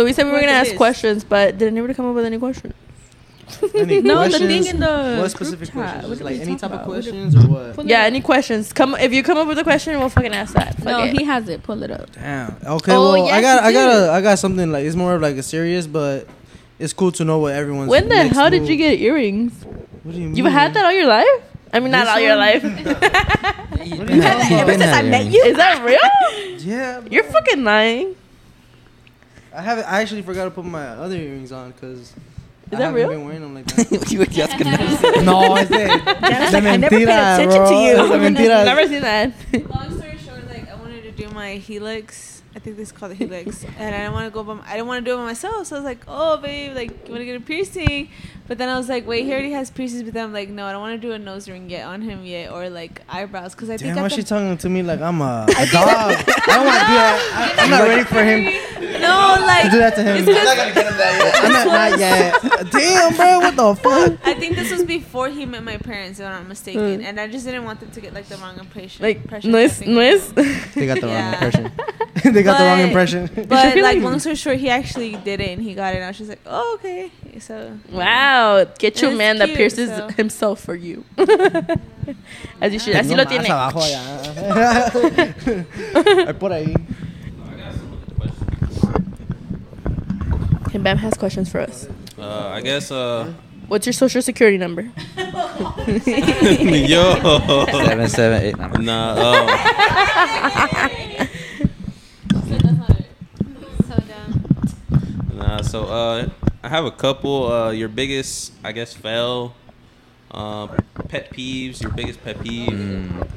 So we said we were gonna ask questions, but did anybody come up with any questions? Any No, the questions? thing in the what specific group chat. questions? What Just like any type of about? What are- questions or what? Yeah, any questions? Come if you come up with a question, we'll fucking ask that. Fuck No, it. he has it. Pull it up. Damn. Okay. Oh, well, I got, I got, did. a, I got something like it's more of like a serious, but it's cool to know what everyone's. when the next hell did move- you get earrings? What do you mean? You've had that all your life? I mean, not This all your life. What do you had- that ever since I met you. Is that real? Yeah. You're fucking lying. I haven't. I actually forgot to put my other earrings on because. I that haven't real? Been wearing them like that. you were just gonna. no, it's de, Janice de like, I never paid mentira, attention bro. to you. De mentira. Never seen that. Long story short, like I wanted to do my helix. I think this is called the helix, and I didn't want to go. By my, I didn't want to do it by myself. So I was like, "Oh, babe, like you want to get a piercing?" But then I was like, "Wait, he already has piercings." But then I'm like, "No, I don't want to do a nose ring yet on him yet, or like eyebrows, because I think Damn, why at she talking to me like I'm a, a dog? I don't want to do that. I, I'm not ready for him no, to like do that to him. it's just- gonna get him that yet. I'm not, not yet. Damn, bro, what the fuck? I think this was before he met my parents, if I'm not mistaken, Mm. and I just didn't want them to get like the wrong impression. Like, impression noise, I They got the wrong impression. they got the wrong impression. But like like- long story short, he actually did it and he got it. And I was just like, "Oh, okay." So Wow, get you a It's man that pierces so. himself for you. As you should. Así No lo más tiene. abajo allá. Ay, Por ahí. Okay, Bam has questions for us. Uh, I guess. Uh, What's your social security number? yo. Seven, seven, eight, nine. Nah. Uh, nah. So uh, I have a couple. Uh, your biggest, I guess, fail. Uh, pet peeves. Your biggest pet peeve. Mm.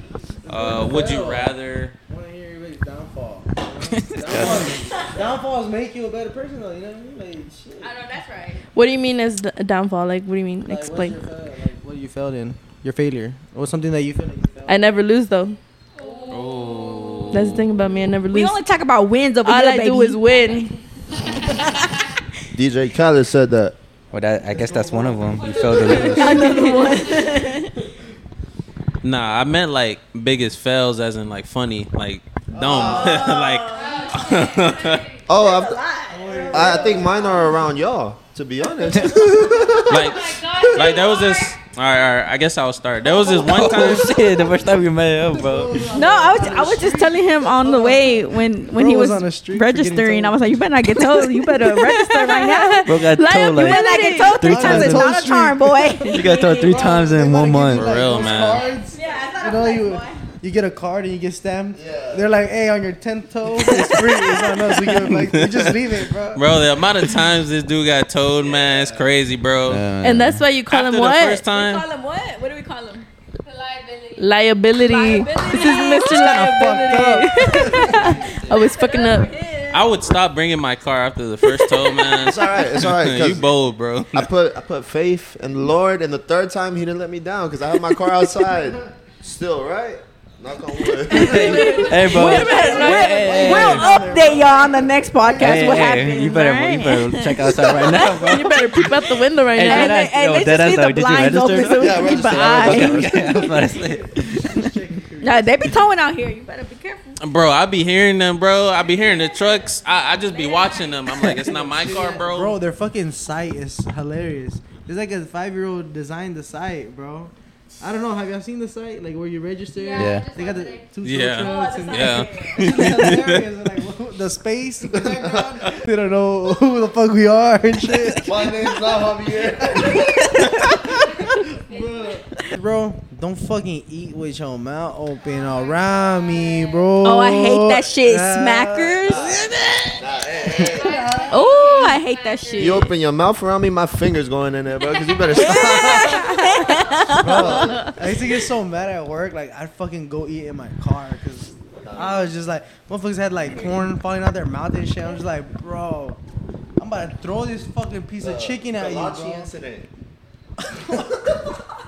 Uh, would you rather? I want to hear everybody's downfall. Downfalls, downfalls make you a better person, though. You know what I mean? Like, shit. I know that's right. What do you mean as the downfall? Like, what do you mean? Like, what's Explain. your like, what you failed in? Your failure. What's something that you feel like you failed? I never lose though. Oh. That's the thing about me. I never lose. We only talk about wins over All here, I baby. do is win. DJ Khaled said that. Well, that, I guess that's one of them. You failed to lose. Nah, I meant like biggest fails, as in like funny, like dumb, like. Oh, I've, I think mine are around y'all. To be honest, like, like there was this. All right, all right. I guess I'll start. There was this one oh, time. Oh shit! The first time we met up, bro. No, I was I was just telling him on the way when when Bro he was was, on the street for getting registering. I was like, you better not get told. You better register right now. Bro got Lie told up, You better like not get told three Three times. It's times. not a charm, boy. you got told three times in one month. For real, man. Cards. You know, you, you get a card and you get stamped. Yeah. They're like, hey, on your 10th toe, it's free. It's on us. We give it, like, you just leave it, bro. Bro, the amount of times this dude got told, man, it's crazy, bro. Yeah. And that's why you call After him the what? first time, Call him what? What do we call him? Liability. Liability. This is Mr. Liability. I was fucking up. I would stop bringing my car after the first tow, man. it's all right. It's all right. you bold, bro. I put I put faith in the Lord, and the third time He didn't let me down because I had my car outside. Still, right? Knock on wood. Hey, bro. We'll, we'll update y'all on the next podcast. Hey, what hey, happened? You better, alright? you better check outside right now, bro. You better peep out the window right Hey, now. And, Deadass, yo, let's just leave the did blinds open so we Yeah, can keep an eye. register. Okay, I was about to say. Nah, they be towing out here. You better be careful. Bro, I be hearing them, bro. I be hearing the trucks. I, I just be watching them. I'm like, it's not my car, bro. Bro, their fucking site is hilarious. It's like a five year old designed the site, bro. I don't know. Have y'all seen the site? Like where you register? Yeah. They got the two Yeah. trucks and Yeah. Like, the space. in the background. they don't know who the fuck we are and shit. my name's not Javier. Bro, don't fucking eat with your mouth open around me, bro. Oh, I hate that shit. Smackers. Oh, I hate that shit. You open your mouth around me, my fingers going in there, bro. Because you better stop. I used to get so mad at work, like I'd fucking go eat in my car because I was just like, motherfuckers had like corn falling out their mouth and shit. I'm just like, bro, I'm about to throw this fucking piece of chicken at you, bro. incident.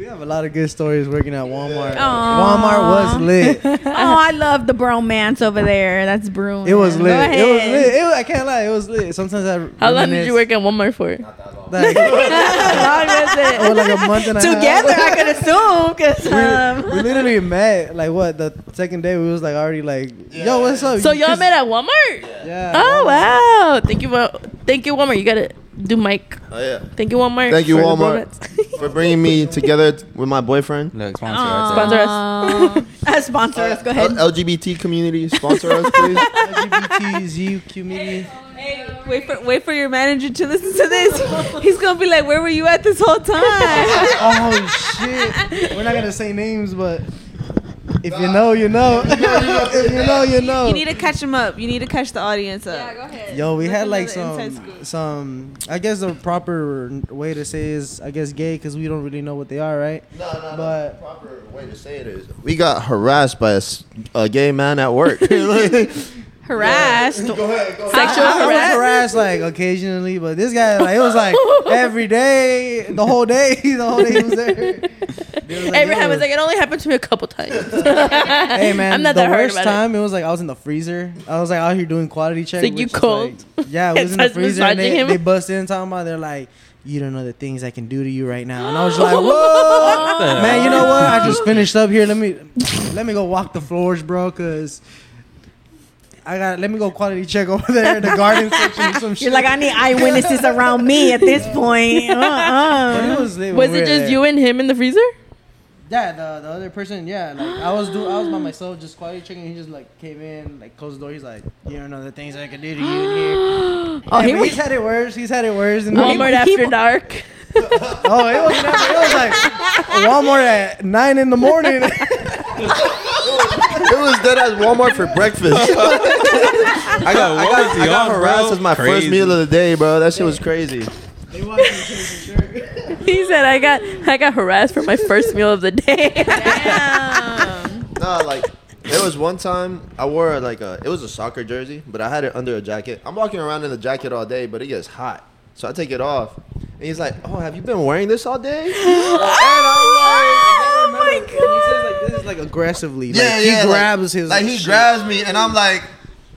We have a lot of good stories working at Walmart. Aw. Walmart was lit. oh, I love the bromance over there. That's brewing. It was Go lit. It was lit. It was, I can't lie. It was lit. Sometimes I. How long did you work at Walmart for? Not that long. Like, Long visit. or like a month and a half. Together, I could assume, cause um, we literally met like what the second day we was like already like yo what's up So y'all met at Walmart? yeah Oh wow! Thank you, Wa- thank you, Walmart. You gotta do Mike. Oh yeah. Thank you, Walmart. Thank you, for Walmart. For bringing me together with my boyfriend. Look, sponsor right Sponsor us. uh, sponsor us. Go ahead. L- LGBT community sponsor us, please. LGBTQ community Hey, wait for wait for your manager to listen to this. He's gonna be like, "Where were you at this whole time?" oh shit we're not gonna say names but if you know you know if you know you know You need to catch them up. You need to catch the audience up. Yeah, go ahead. Yo, we had like some, some. I guess the proper way to say is, I guess, gay, because we don't really know what they are, right? No, no, But- The proper way to say it is we got harassed by a gay man at work. Like, Harassed. go ahead, go ahead. Sexual I, I was harassment. harassed like occasionally, but this guy, like, it was like every day, the whole day, the whole day he was there. They was like, Abraham yo, was like, it only happened to me a couple times. Hey man, I'm not the that hard worst about time it. was like I was in the freezer. I was like out here doing quality check. So you which cold? like- yeah, we And was in the freezer and they, him? they bust in talking about they're like, you don't know the things I can do to you right now, and I was like, whoa, man, you know what? I just finished up here. Let me let me go walk the floors, bro, cause. I got. Let me go quality check over there in the garden section some. You're like, I need eyewitnesses around me at this point. Uh-uh. it was, lit when Was it just there. you and him in the freezer? Yeah, the, the other person, yeah. Like I was do I was by myself just quality checking. He just like came in, like closed the door. He's like, you don't know the things I can do to you in here. Oh, Yeah, he but was he's had it worse. He's had it worse. And Walmart after dark. oh, it was never, it was like Walmart at nine in the morning. It was dead at Walmart for breakfast. I got I got, I got on, harassed bro. as my first meal of the day, bro. That shit was crazy. they wanted to change the shirt. He said I got I got harassed for my first meal of the day. Damn. No, like there was one time I wore like a it was a soccer jersey, but I had it under a jacket. I'm walking around in the jacket all day, but it gets hot, so I take it off. And he's like, "Oh, have you been wearing this all day?" and I'm like, Oh my god! He says like this is like aggressively. "Yeah, like, yeah." He like- grabs his like he shit. grabs me, and I'm like,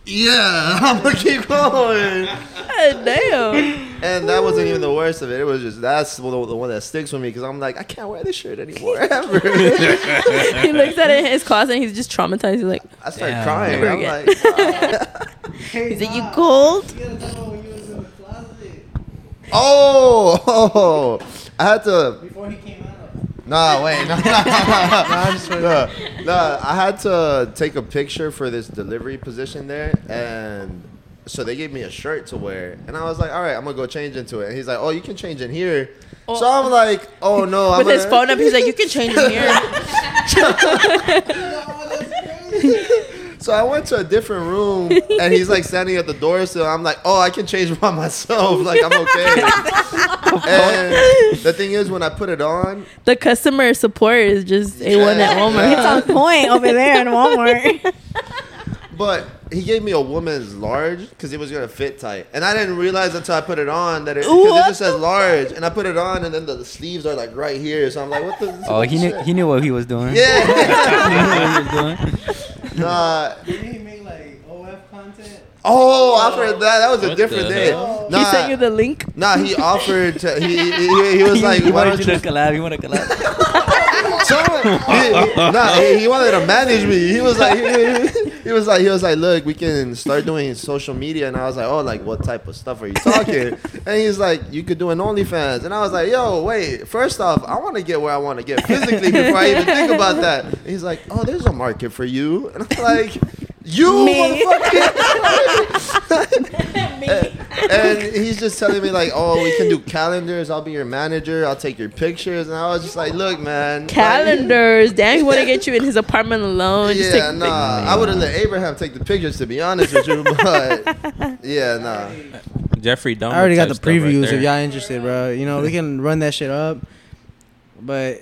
"Yeah, I'm gonna keep going." God damn. And that wasn't even the worst of it. It was just that's the, the one that sticks with me because I'm like, I can't wear this shirt anymore ever. He looks at it in his closet and he's just traumatized. He's like, I started Damn. crying. Never I'm again. like, Hey, Is it you cold? you gotta tell me when you was in the closet oh, oh, I had to. before he came out. Nah, wait, no, no, Nah, I'm just no, no, no. I had to take a picture for this delivery position there, and so they gave me a shirt to wear, and I was like, all right, I'm gonna go change into it. And he's like, oh, you can change in here. Oh. So I'm like, oh no, I'm With his gonna- phone up, he's like, you can change in here. So I went to a different room, and he's like standing at the door. So I'm like, oh, I can change by myself. Like I'm okay. and the thing is, when I put it on, The customer support is just A1 at Walmart. It's on point over there in Walmart. but he gave me a woman's large because it was gonna fit tight, and I didn't realize until I put it on that it, 'cause it What just says large, and I put it on, and then the, sleeves are like right here. So I'm like, what the? Oh, he knew he knew what he was doing. Yeah. he knew what he was doing. nah. Didn't he make like OF content? Oh, after that, that was a What different the day. hell? Nah, He sent you the link. nah, he offered. To, he, he, he, he was like, he why wanted don't you you to collab. He wanted to collab. Someone, he, he- nah, he, he wanted to manage me. He was like, he, he was like, he was like, look, we can start doing social media, and I was like, oh, like what type of stuff are you talking? and he's like, you could do an OnlyFans, and I was like, yo, wait, first off, I want to get where I want to get physically before I even think about that. And he's like, oh, there's a market for you, and I'm like. You Me. motherfucker! and he's just telling me like, "Oh, we can do calendars. I'll be your manager. I'll take your pictures." And I was just like, "Look, man, like- Calendars. Damn, he want to get you in his apartment alone. Just yeah, take nah. I would have let Abraham take the pictures to be honest with you, but yeah, nah. Jeffrey don't. I already got the type stuff right previews if y'all interested, bro. You know, we can run that shit up. But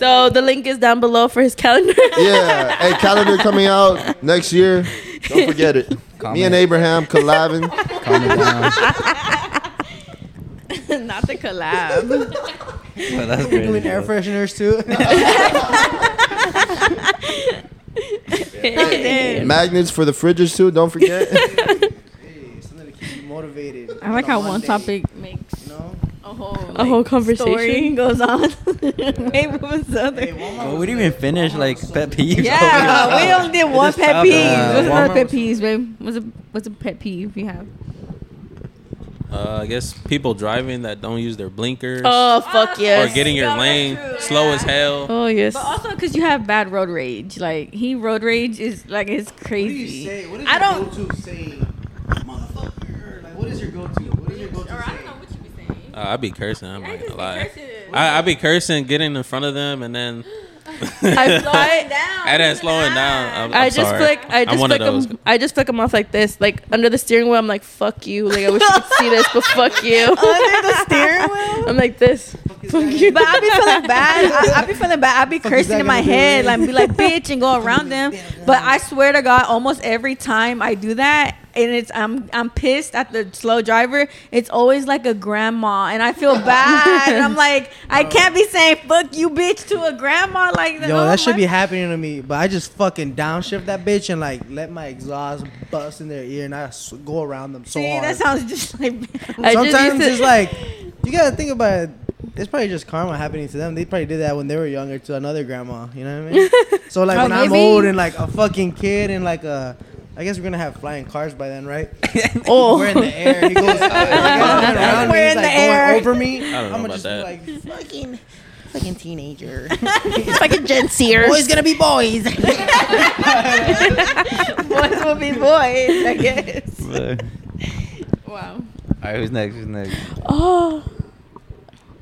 So the link is down below for his calendar. Yeah, hey, calendar coming out next year. Don't forget it. Me Comment. and Abraham collabing. Calm it down. Not the collab. But that's we're doing air fresheners too. Damn. Magnets for the fridges too. Don't forget. hey, something to keep you motivated. I like how one topic makes You know, whole A whole conversation? story goes on. Wait, what was the other? Well, we didn't even finish like pet peeves. Yeah, we only did one pet stop peeve. it. What's Uh, another pet peeve, babe? What's a what's a pet peeve you have? Uh, I guess people driving that don't use their blinkers Oh fuck yes! or getting your Yeah, lane slow yeah. as hell. Oh yes. But also because you have bad road rage. Like he road rage is like it's What do you crazy. say? What is I don't. go-to saying? Motherfucker. Like, what is your go-to? What is your go-to saying? what you be saying. Uh, I be cursing. I'm not gonna lie. I, I be cursing, getting in front of them, and then I fly. and then slowing down. I'm, I I'm just sorry. flick. I I'm just one flick those. them. I just flick them off like this, like under the steering wheel. I'm like, "Fuck you!" Like I wish you could see this, but fuck you. Under the steering wheel. I'm like this. Fuck you. But I be feeling bad. I, I be feeling bad. I be Fuck cursing in my head, like be like bitch and go around them. But I swear to God, almost every time I do that, and it's I'm I'm pissed at the slow driver. It's always like a grandma, and I feel bad. and I'm like, I can't be saying "fuck you, bitch" to a grandma like that. Yo, Oh, that should be happening to me, but I just fucking downshift that bitch and like let my exhaust bust in their ear and I go around them so See, hard. that sounds just like. Sometimes it's like you gotta think about it. It's probably just karma happening to them. They probably did that when they were younger to another grandma. You know what I mean? so like Oh, when I'm old and like a fucking kid and like a, I guess we're gonna have flying cars by then, right? Oh. We're in the air. He goes like, around We're he's, in like, the going air. over me. I don't know I'm about just that. like fucking, fucking teenager. It's fucking Gen Zers. Boys gonna be boys. boys will be boys, I guess. Wow. All right, who's next? Who's next? Oh.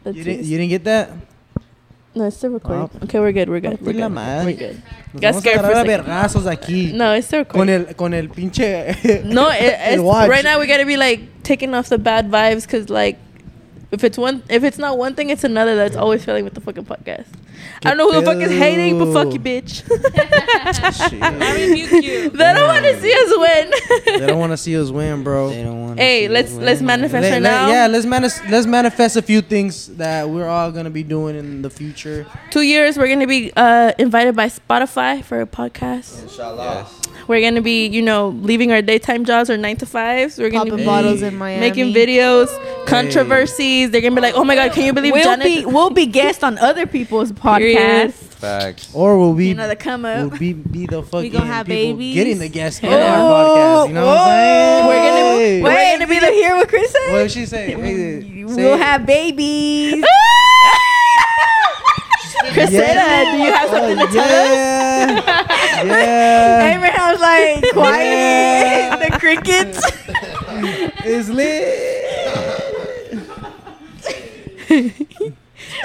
You didn't, you didn't get that? No, it's still recording. Oh. Okay, we're good. We're good. We're good. We're good. Nos Got vamos a scared for a agarrar a second. vergazos aquí. No, it's still Con recording. el, con el pinche. No, it, it's, watch. right now we gotta be like taking off the bad vibes because like if it's one if it's not one thing it's another that's always failing with the fucking podcast. I don't know who the fuck is hating, but fuck you, bitch. I rebuke you. they don't want to see us win. they don't want to see us win, bro. They don't want. hey, let's let's manifest Let- right let- now. yeah, let's manis- let's manifest a few things that we're all gonna be doing in the future. Two years we're gonna be uh, invited by Spotify for a podcast. Inshallah. We're gonna be you know leaving our daytime jobs or nine to fives. We're gonna Popping be bottles in Miami. making videos, controversies. They're gonna be like, oh my god, can you believe We'll Janet? be we'll be guests on other people's podcasts. Facts. Or will we You know, the come will be be the fucking gonna have people babies? getting the guests oh, on Oh, our podcast? You know what I'm saying? We're gonna- Hey. we're gonna be did you hear what Chris said? What did she say? Hey, say we'll it. have babies. Chris Yeah. said. Do you have something to tell us? Yeah. yeah. Abraham's like quiet. Yeah. the crickets. It's lit.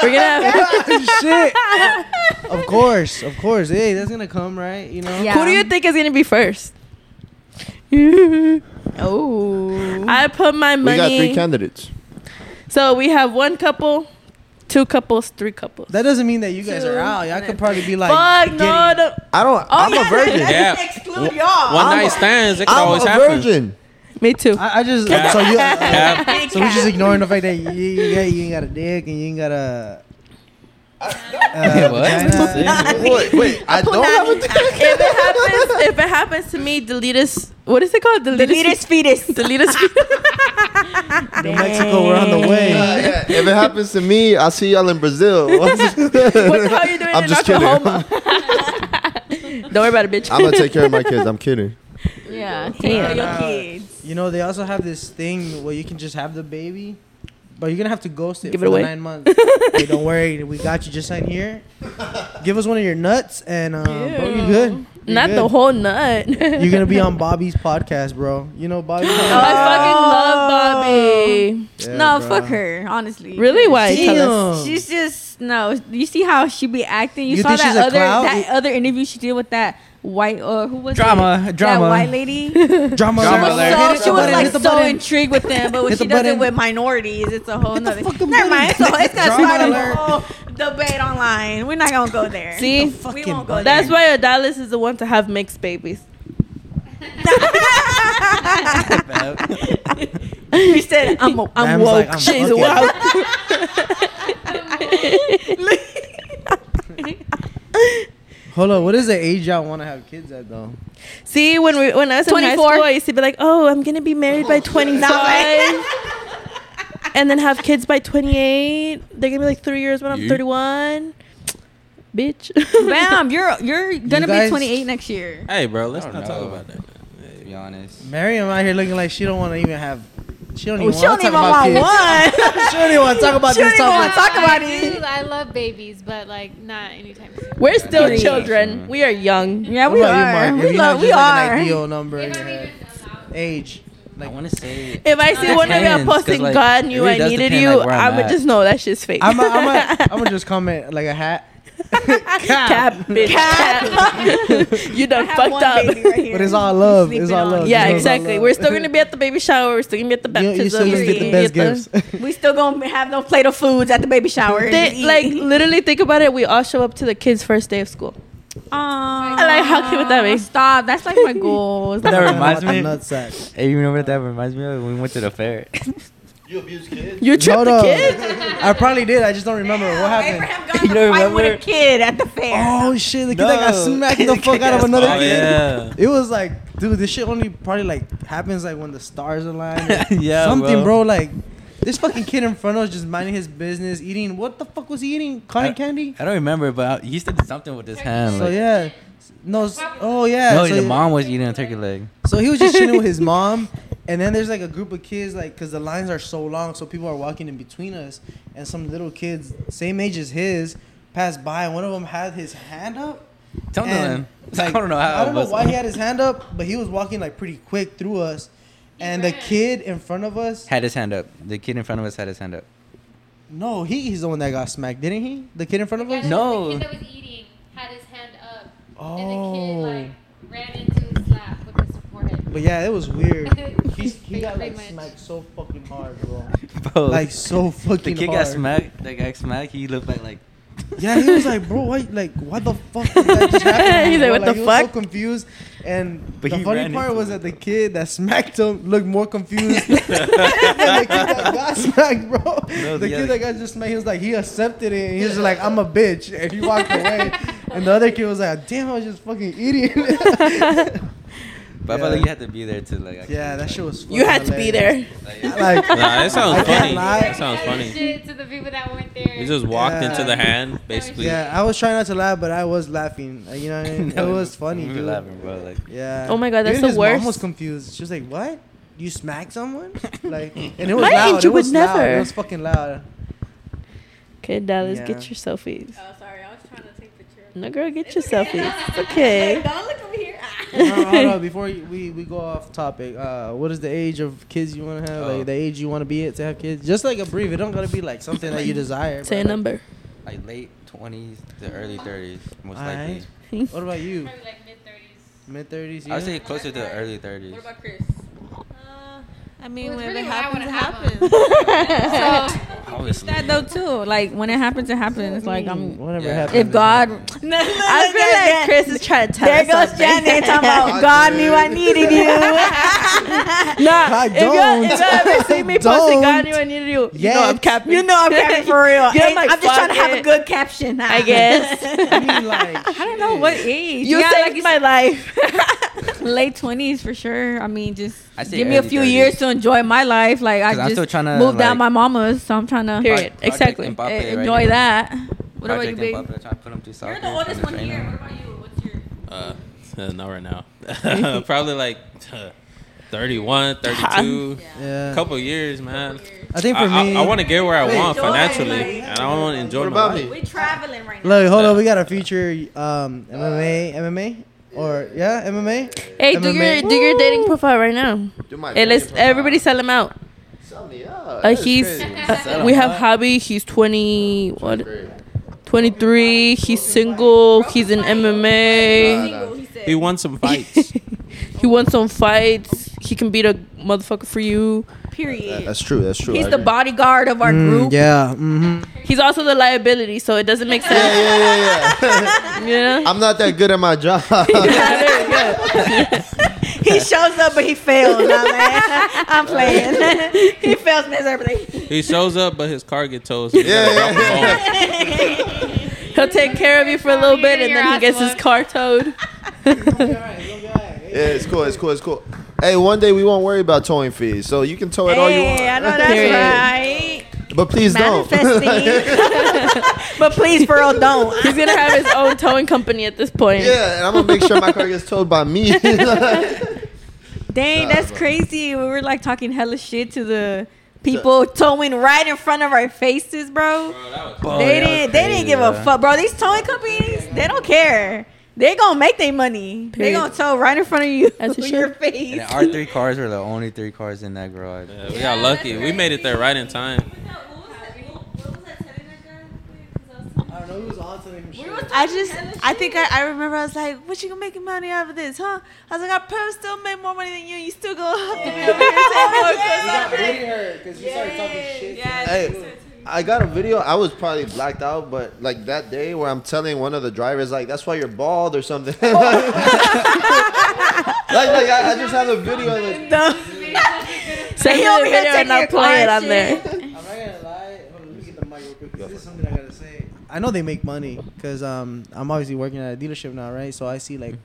We're gonna oh, have, Shit. Of course, of course. Hey, that's gonna come, right? You know. Yeah. Who do you think is gonna be first? Oh. I put my money. We got three candidates. so we have one couple, two couples, three couples. That doesn't mean that you guys Two. are out. Y'all could probably be like. Fuck no, getting- no. I don't. Oh, I'm a virgin. Yeah. Exclude y'all. One I'm night a- stands, it could I'm always a happen. virgin. Me too. I, I just Cap. so you Cap. so we just ignoring the fact that you, you, you ain't got a dick and you ain't got a. Uh, What? vagina. Wait, wait. I don't have a dick. if it happens, if it happens to me, delete us. What is it called? Delete, Delete his fetus. Delete us. New Mexico, we're on the way. Uh, yeah, If it happens to me, I'll see y'all in Brazil. what the hell are you doing I'm in just kidding. Oklahoma? Don't worry about it, bitch. I'm gonna take care of my kids. I'm kidding. Yeah. And, Take care of your kids. You know, they also have this thing where you can just have the baby, but you're gonna have to ghost it Give for it away. nine months. hey, don't worry, we got you. Just sign here. Give us one of your nuts, and um, bro, you good. You're Not good. the whole nut. You're gonna be on Bobby's podcast, bro. You know Bobby. I fucking love Bobby. Yeah, no, bro. fuck her. Honestly. Really? Why? Tell us. She's just no. You see how she be acting. You, You saw think that a other clown? that other interview she did with that white or who was Drama, it? drama. That white lady. Drama, Drama alert. alert. so Hit she was like so button. intrigued with them, but when she the does it with minorities, it's a whole Hit nother. fucking Never mind. It's, a, it's gonna Drama start a alert. whole debate online. We're not gonna go there. See? we won't go button. That's there. why Adalis is the one to have mixed babies. He said, "I'm a, I'm woke." like, I'm She's fucking- wild. Hold on, what is the age y'all want to have kids at though? See, when we when I was in high 24. school, I used to be like, "Oh, I'm gonna be married by 25." and then have kids by 28. They're gonna be like three years when I'm You- 31. Bitch. Bam, you're you're gonna be guys- 28 next year. Hey, bro, let's not don't talk about that. Man. To be honest. Miriam out here looking like she don't want to even have. She don't Oh, even she don't want to talk about want kids. one. she don't want to talk about She don't this even want topic. to talk about I it. do. I love babies, but like not anytime soon. We're still Period. children. Mm-hmm. We are young. Yeah, we are. you, Mark? We love, we just like are. an ideal number in If your I'm head, even allowed. age. I want to say. If I see one of y'all posting like, God knew really I needed depend, you, like, I'm I'ma just know that shit's fake. I'm gonna just comment like a hat. Cap, bitch. Cap. you done fucked up. right. But it's all love. It's all love. Yeah, It's exactly. love. We're still gonna be at the baby shower. We're still gonna be at the You, baptism. you still gonna get the we're best gifts. We still gonna have no plate of foods at the baby shower. They, like literally think about it. We all show up to the kids' first day of school. Aw, Like, how cute would that be? Stop. That's like my goal. That reminds me. Nutsack. Hey, you remember what that reminds me of? When we went to the fair. You abused kids? You tripped Hold the up. kids. I probably did. I just don't remember what happened. Abraham got You in don't a fight with a remember? kid at the fair. Oh shit! The kid that got smacked the fuck out of another Oh kid. yeah. It was like, dude, this shit only probably like happens like when the stars align. or Yeah, something, bro. bro. Like this fucking kid in front of us just minding his business, eating. What the fuck was he eating? Cotton I- candy. I don't remember, but he said something with his hand. So Like, yeah, no. Oh yeah. no, so, the mom was eating a turkey leg. so he was just chilling with his mom, and then there's like a group of kids, like, cause the lines are so long, so people are walking in between us, and some little kids, same age as his, passed by, and one of them had his hand up. Tell And, them. I don't know how. I don't know why he had his hand up, but he was walking like pretty quick through us, and the kid in front of us. Had his hand up. The kid in front of us had his hand up. No, he, he's the one that got smacked, didn't he? The kid in front of us. the- No. The kid that was eating had his hand up, Oh. and the kid like oh. ran into his lap with his forehead. But yeah, it was weird. he, he got like much. smacked so fucking hard, bro. Bro, Like so fucking the kid hard. got smacked. The guy smacked. He looked like like. Yeah, he was like, bro, why, like, what the fuck did that just happen? He's like, bro? what the he Was so fuck? confused, and But the funny part was that the kid that smacked him looked more confused than the kid that got smacked, bro. No, the the kid other- that got just smacked, he was like, he accepted it, and he was just like, I'm a bitch, and he walked away. and the other kid was like, damn, I was just fucking eating. But I felt like you had to be there to like. yeah, that do shit was. You had to be there. it. Like, Like, Nah, that sounds I funny. lie. That sounds funny. Shit to the people that weren't there. You just walked Yeah. into the hand, basically. yeah, I was trying not to laugh, but I was laughing. You know what I mean? it was funny, we were laughing, bro. Like, Yeah. Oh my God, that's Even the his worst. Mom was confused. She was like, "What? You smacked someone?" Like, and it was My loud. age, you it was would loud. never. It was fucking loud. Okay, Dallas, Yeah. get your selfies. Oh, sorry. I was trying to take pictures. No, girl, get your selfies. It's okay. Don't look over here. Hold, on, hold on, before you- we we go off topic, uh, what is the age of kids you want to have? Oh. Like the age you want to be at to have kids? Just like a brief. It don't gotta be like something that you desire. Say a number. like late twenties to early thirties, most Alright. likely. What about you? Probably like mid thirties. Mid thirties. I would say closer to the early thirties. What about Chris? I mean, Well, when really it what I happens, it wanna happens. so Obviously. That though too. Like when it happens, it happens. It's like I'm. whatever Yeah. happens. If God, no, no, I no, feel like yeah, Chris is trying to tell There us goes something. Janet talking about God knew I needed you. Nah, I if y'all, don't. if y'all ever see me posting God Don't. knew I needed you, you Yet. know I'm capping. you know I'm capping for real. Yeah, And like, I'm just trying to fuck have a good caption. I guess. I mean, like, I don't know what age. You Yeah, saved like my life. Late twenties for sure. I mean, just I give me a few 30s. years to enjoy my life. Like I 'Cause I'm just still tryna, moved down like- my mama's, so I'm trying to Period. Project Exactly. Mbappe enjoy here. that. What about you, Project babe? Mbappe, trying to put him through soccer. You're the oldest trying to one here. What about you? What's your Uh, uh, not right now. Probably like uh, 31, 32. yeah. A couple years, man. I think for I, me, I, want to get where I Wait. want financially, like- and I want to enjoy What my about life. me? We traveling right now. Look, hold on. We got a future um, MMA, MMA, or yeah, MMA. hey, do MMA. your do your dating profile right now. Do my Hey, let's profile. everybody sell him out. Sell me out. Uh, he's uh, we have Hobby. He's twenty what? Twenty three. He's single. He's in MMA. Nah, nah. He won some fights. He won some fights. He can beat a motherfucker for you. Period. That's true. That's true. He's I the agree. bodyguard of our Mm, group. yeah. Mm-hmm. He's also the liability, so it doesn't make sense. yeah, yeah, yeah. You know? I'm not that good at my job. He shows up, but he fails. Nah, man. I'm playing. he fails miserably. he shows up, but his car gets towed. So Yeah, yeah, drop him off. He'll take care of you for a little bit, and then he gets his car towed. Yeah, it's cool. It's cool. It's cool. Hey, one day we won't worry about towing fees, so you can tow it all you want. Hey, I know that's right. But please don't. But please, for real, don't. He's gonna have his own towing company at this point. yeah, and I'm gonna make sure my car gets towed by me. Dang, Nah, that's bro. crazy. We were like talking hella shit to the people towing right in front of our faces, bro. Oh, they that was didn't. They didn't give a fuck, bro. These towing companies, they don't care. They gonna make their money. They Period. gonna tow right in front of you, As it your should. face. And our three cars were the only three cars in that garage. Yeah, we got lucky. We made it there right in time. I don't know. He was on to him. I just, I think I, I remember I was like, "What you gonna make money out of this, huh?" I was like, "I probably still make more money than you. You still gonna have to be over here saying more You got cause really hurt because you started talking shit. Yeah, Hey, I got a video. I was probably blacked out, but like that day where I'm telling one of the drivers, like, that's why you're bald or something. like, like I, I just have a video. Like, Send me He over the here video and taking I'll play it on there. I'm not gonna lie. Hold on, let me get the mic real quick. 'cause This is something I gotta say. I know they make money because um I'm obviously working at a dealership now, right? So I see like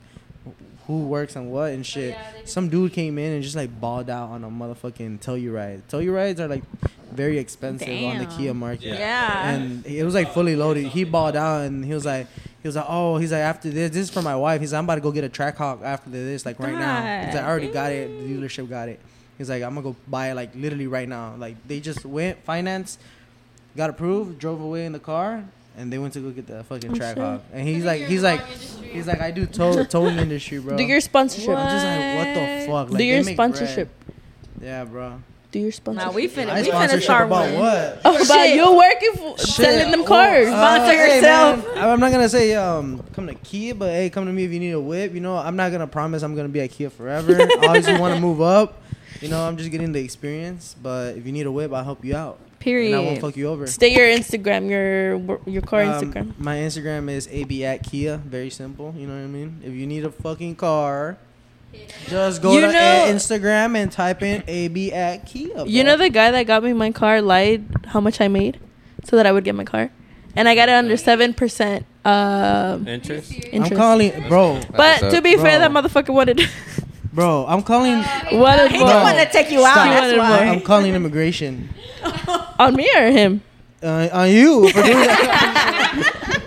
who works on what and shit. Some dude came in and just like balled out on a motherfucking Telluride. Tellurides are like very expensive on the Kia market. Yeah. Yeah. And it was like fully loaded. He balled out and he was like, he was like, oh, he's like, after this, this is for my wife. He's like, I'm about to go get a Trackhawk after this, like right now. He's like, I already got it. The dealership got it. He's like, I'm gonna go buy it like literally right now. Like they just went finance, got approved, drove away in the car, and they went to go get the fucking oh, track shit. Trackhawk. And he's like, he's like, he's like, I do tow towing industry, bro. Do your sponsorship. I'm just like, what the fuck? Like, Do your they make bread. sponsorship. Yeah, bro. Do your sponsorship. Nah, we finna, I we finna sponsorship start about one. what? Oh, but Shit. you working for selling them cars. Sponsor hey, yourself. man, I'm not gonna say um come to Kia, but hey, come to me if you need a whip. You know, I'm not gonna promise I'm gonna be at Kia forever. I obviously want to move up. You know, I'm just getting the experience. But if you need a whip, I'll help you out. And I won't Period. fuck you over. Stay your Instagram, your your car Um, Instagram. My Instagram is ab at Kia. Very simple. You know what I mean? If you need a fucking car, just go You to know- uh, Instagram and type in ab at Kia. You know the guy that got me my car lied how much I made so that I would get my car, and I got it under seven percent uh, Interest. interest. I'm calling, bro, but to up. be fair, that motherfucker wanted bro. I'm calling. wanted He more. didn't want to take you out. Stop. That's He wanted. I'm calling immigration. on me or him. Uh, on you for doing that.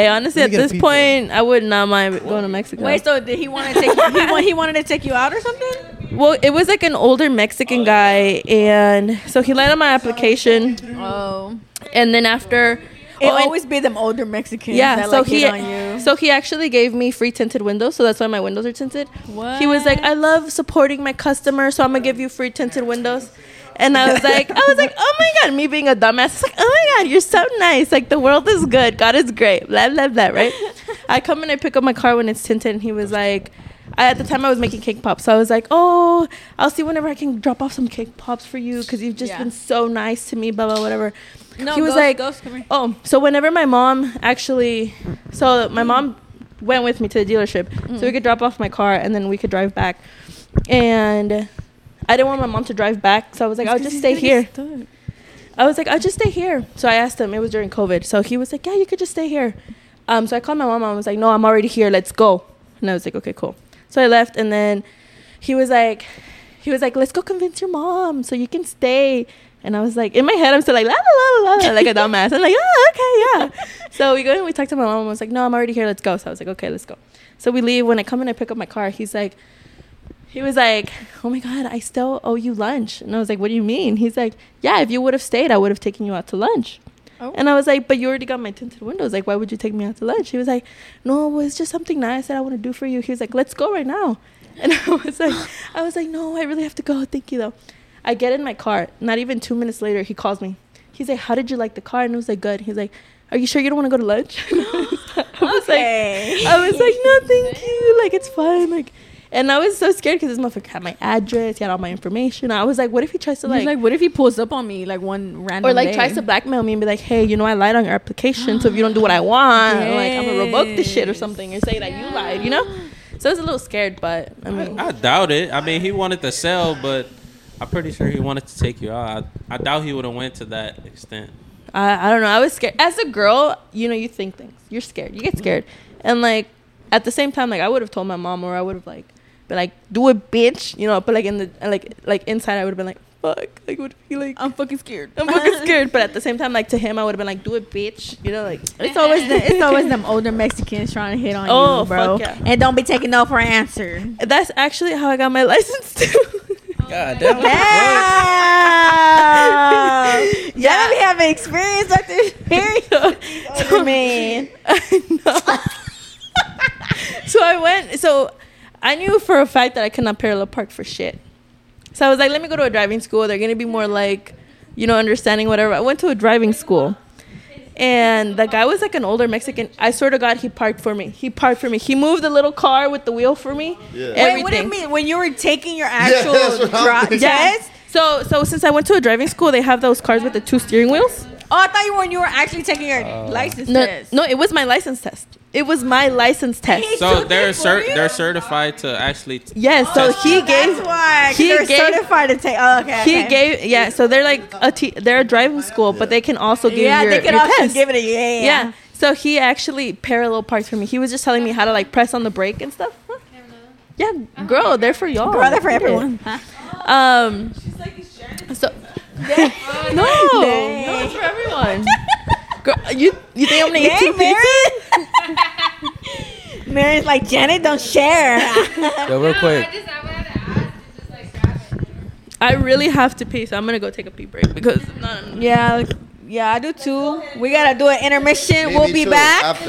Hey, honestly, at me get a this point, I would not mind going to Mexico. Wait, so did he want to take you? He, want, he wanted to take you out or something? well, it was like an older Mexican guy, and so he lied on my application, Oh, and then after. it oh, always be them older Mexicans. yeah, that, so like, he on you. so he actually gave me free tinted windows, so that's why my windows are tinted. What? He was like, "I love supporting my customers, so I'm gonna give you free tinted windows." And I was like, I was like, oh my god, me being a dumbass, like, oh my god, you're so nice. Like the world is good, God is great, blah blah blah, right? I come and I pick up my car when it's tinted, and he was like, I, at the time I was making cake pops, so I was like, oh, I'll see whenever I can drop off some cake pops for you because you've just Yeah. been so nice to me, blah blah whatever. no, he was ghost, like, ghost. Oh, so whenever my mom actually, so my mom went with me to the dealership so we mm. could drop off my car and then we could drive back. And I didn't want my mom to drive back, so I was like, I'll just stay here. I was like, I'll just stay here. So I asked him, it was during COVID. So he was like, Yeah, you could just stay here. Um, so I called my mom. And I was like, No, I'm already here. Let's go. And I was like, Okay, cool. So I left, and then he was like, he was like, let's go convince your mom so you can stay. And I was like, in my head, I'm still like, la la la la, like a dumbass. I'm like, oh, okay, yeah. so we go and we talked to my mom. And I was like, no, I'm already here. Let's go. So I was like, okay, let's go. So we leave. When I come and I pick up my car, he's like, he was like, oh my God, I still owe you lunch. And I was like, what do you mean? He's like, yeah, if you would have stayed, I would have taken you out to lunch. Oh. And I was like, but you already got my tinted windows. Like, why would you take me out to lunch? He was like, no, well, it's just something nice that I want to do for you. He was like, let's go right now. And I was like, I was like, no, I really have to go. Thank you though. I get in my car. Not even two minutes later, he calls me. He's like, how did you like the car? And I was like, good. He's like, are you sure you don't want to go to lunch? I was Okay. like, I was like, no, thank you. Like, it's fine. Like, and I was so scared because this motherfucker had my address, he had all my information. I was like, what if he tries to He's like, like, what if he pulls up on me like one random or like day? tries to blackmail me and be like, hey, you know, I lied on your application, so if you don't do what I want, like I'm gonna revoke this shit or something, or say that you lied, you know? So I was a little scared, but I mean, I doubt it. I mean, he wanted to sell, but I'm pretty sure he wanted to take you out. I, I doubt he would have went to that extent. I, I don't know. I was scared. As a girl, you know, you think things. You're scared. You get scared. And like at the same time, like I would have told my mom or I would have like been like, do it, bitch. You know, but like in the like like inside I would have been like, fuck. Like, would be like, I'm fucking scared. I'm fucking scared. But at the same time, like to him, I would have been like, do it, bitch. You know, like It's always the, it's always them older Mexicans trying to hit on Oh, you, bro. fuck yeah. And don't be taking no for an answer. that's actually how I got my license too. God damn. what the Damn. Yeah. yeah, we have experience after experience. Older man. I know. so I went. So I knew for a fact that I could not parallel park for shit. So I was like, let me go to a driving school. They're gonna be more like, you know, understanding whatever. I went to a driving school, and the guy was like an older Mexican. I swear to God, he parked for me. He parked for me. He moved the little car with the wheel for me. Yeah. Wait, what do you mean? When you were taking your actual what I'm dri- thinking. So so since I went to a driving school, they have those cars with the two steering wheels. Oh, I thought you were when you were actually taking your oh. license No, test. no, it was my license test. It was my license test. He So they're it for cert- they're certified to actually. T- Yes, so he Oh, gave That's why. 'cause he they're gave- certified to take. Oh, okay. he okay. gave yeah so they're like a t- they're a driving school but they can also give Yeah, your, they can also test. give it a yeah. yeah. yeah so he actually parallel parked for me he was just telling me how to like press on the brake and stuff yeah girl they're for y'all Brother for Yeah. everyone. um so no no it's for everyone girl, you you think i'm gonna eat two Dang, pizzas Mary's like Janet, don't share. Yo, real quick. I just I would have to ask to just like grab it. i really have to pee so i'm gonna go take a pee break because yeah, yeah, I do too. We gotta do an intermission. Me- we'll be back. After.